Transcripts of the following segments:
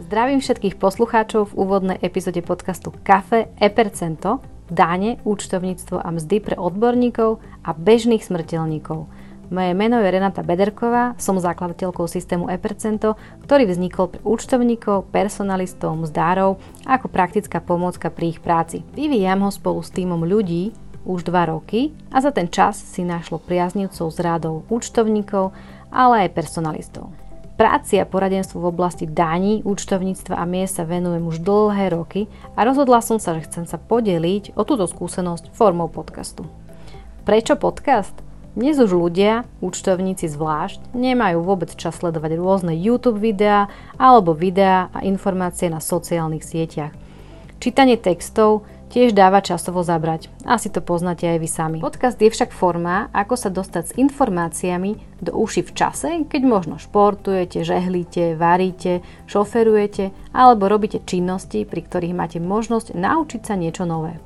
Zdravím všetkých poslucháčov v úvodnej epizóde podcastu Kafe Epercento, dáne, účtovníctvo a mzdy pre odborníkov a bežných smrteľníkov. Moje meno je Renata Bederková, som zakladateľkou systému Epercento, ktorý vznikol pre účtovníkov, personalistov, mzdárov ako praktická pomôcka pri ich práci. Vyvíjam ho spolu s týmom ľudí už 2 roky a za ten čas si našlo priaznivcov z rádov účtovníkov, ale aj personalistov. Práci a poradenstvu v oblasti daní, účtovníctva a miest sa venujem už dlhé roky a rozhodla som sa, že chcem sa podeliť o túto skúsenosť formou podcastu. Prečo podcast? Dnes už ľudia, účtovníci zvlášť, nemajú vôbec čas sledovať rôzne YouTube videá alebo videá a informácie na sociálnych sieťach. Čítanie textov tiež dáva časovo zabrať. Asi to poznáte aj vy sami. Podcast je však forma, ako sa dostať s informáciami do uši v čase, keď možno športujete, žehlíte, varíte, šoferujete alebo robíte činnosti, pri ktorých máte možnosť naučiť sa niečo nové.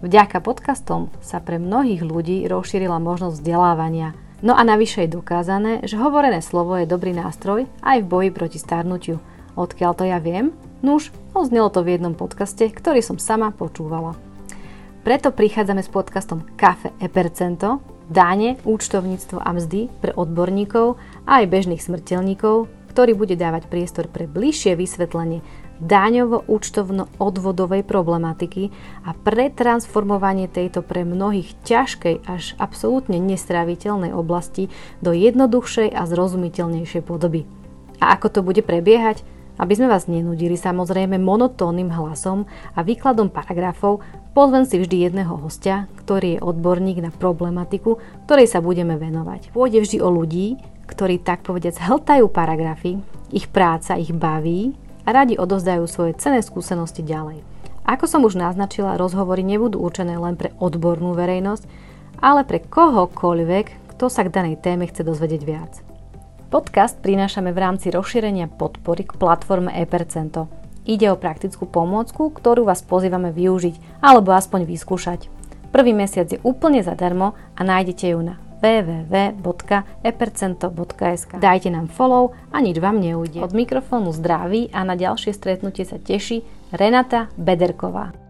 Vďaka podcastom sa pre mnohých ľudí rozšírila možnosť vzdelávania. No a navyše je dokázané, že hovorené slovo je dobrý nástroj aj v boji proti starnutiu. Odkiaľ to ja viem? Nuž, oznelo to v jednom podcaste, ktorý som sama počúvala. Preto prichádzame s podcastom Kafe e percento, dáne, účtovníctvo a mzdy pre odborníkov a aj bežných smrteľníkov, ktorý bude dávať priestor pre bližšie vysvetlenie daňovo-účtovno-odvodovej problematiky a pretransformovanie tejto pre mnohých ťažkej až absolútne nestráviteľnej oblasti do jednoduchšej a zrozumiteľnejšej podoby. A ako to bude prebiehať? Aby sme vás nenudili samozrejme monotónnym hlasom a výkladom paragrafov, pozvem si vždy jedného hostia, ktorý je odborník na problematiku, ktorej sa budeme venovať. Pôjde vždy o ľudí, ktorí tak povediac hltajú paragrafy, ich práca ich baví a radi odozdajú svoje cené skúsenosti ďalej. Ako som už naznačila, rozhovory nebudú určené len pre odbornú verejnosť, ale pre kohokoľvek, kto sa k danej téme chce dozvedieť viac. Podcast prinášame v rámci rozšírenia podpory k platforme ePercento. Ide o praktickú pomôcku, ktorú vás pozývame využiť alebo aspoň vyskúšať. Prvý mesiac je úplne zadarmo a nájdete ju na www.epercento.sk Dajte nám follow a nič vám neujde. Od mikrofónu zdraví a na ďalšie stretnutie sa teší Renata Bederková.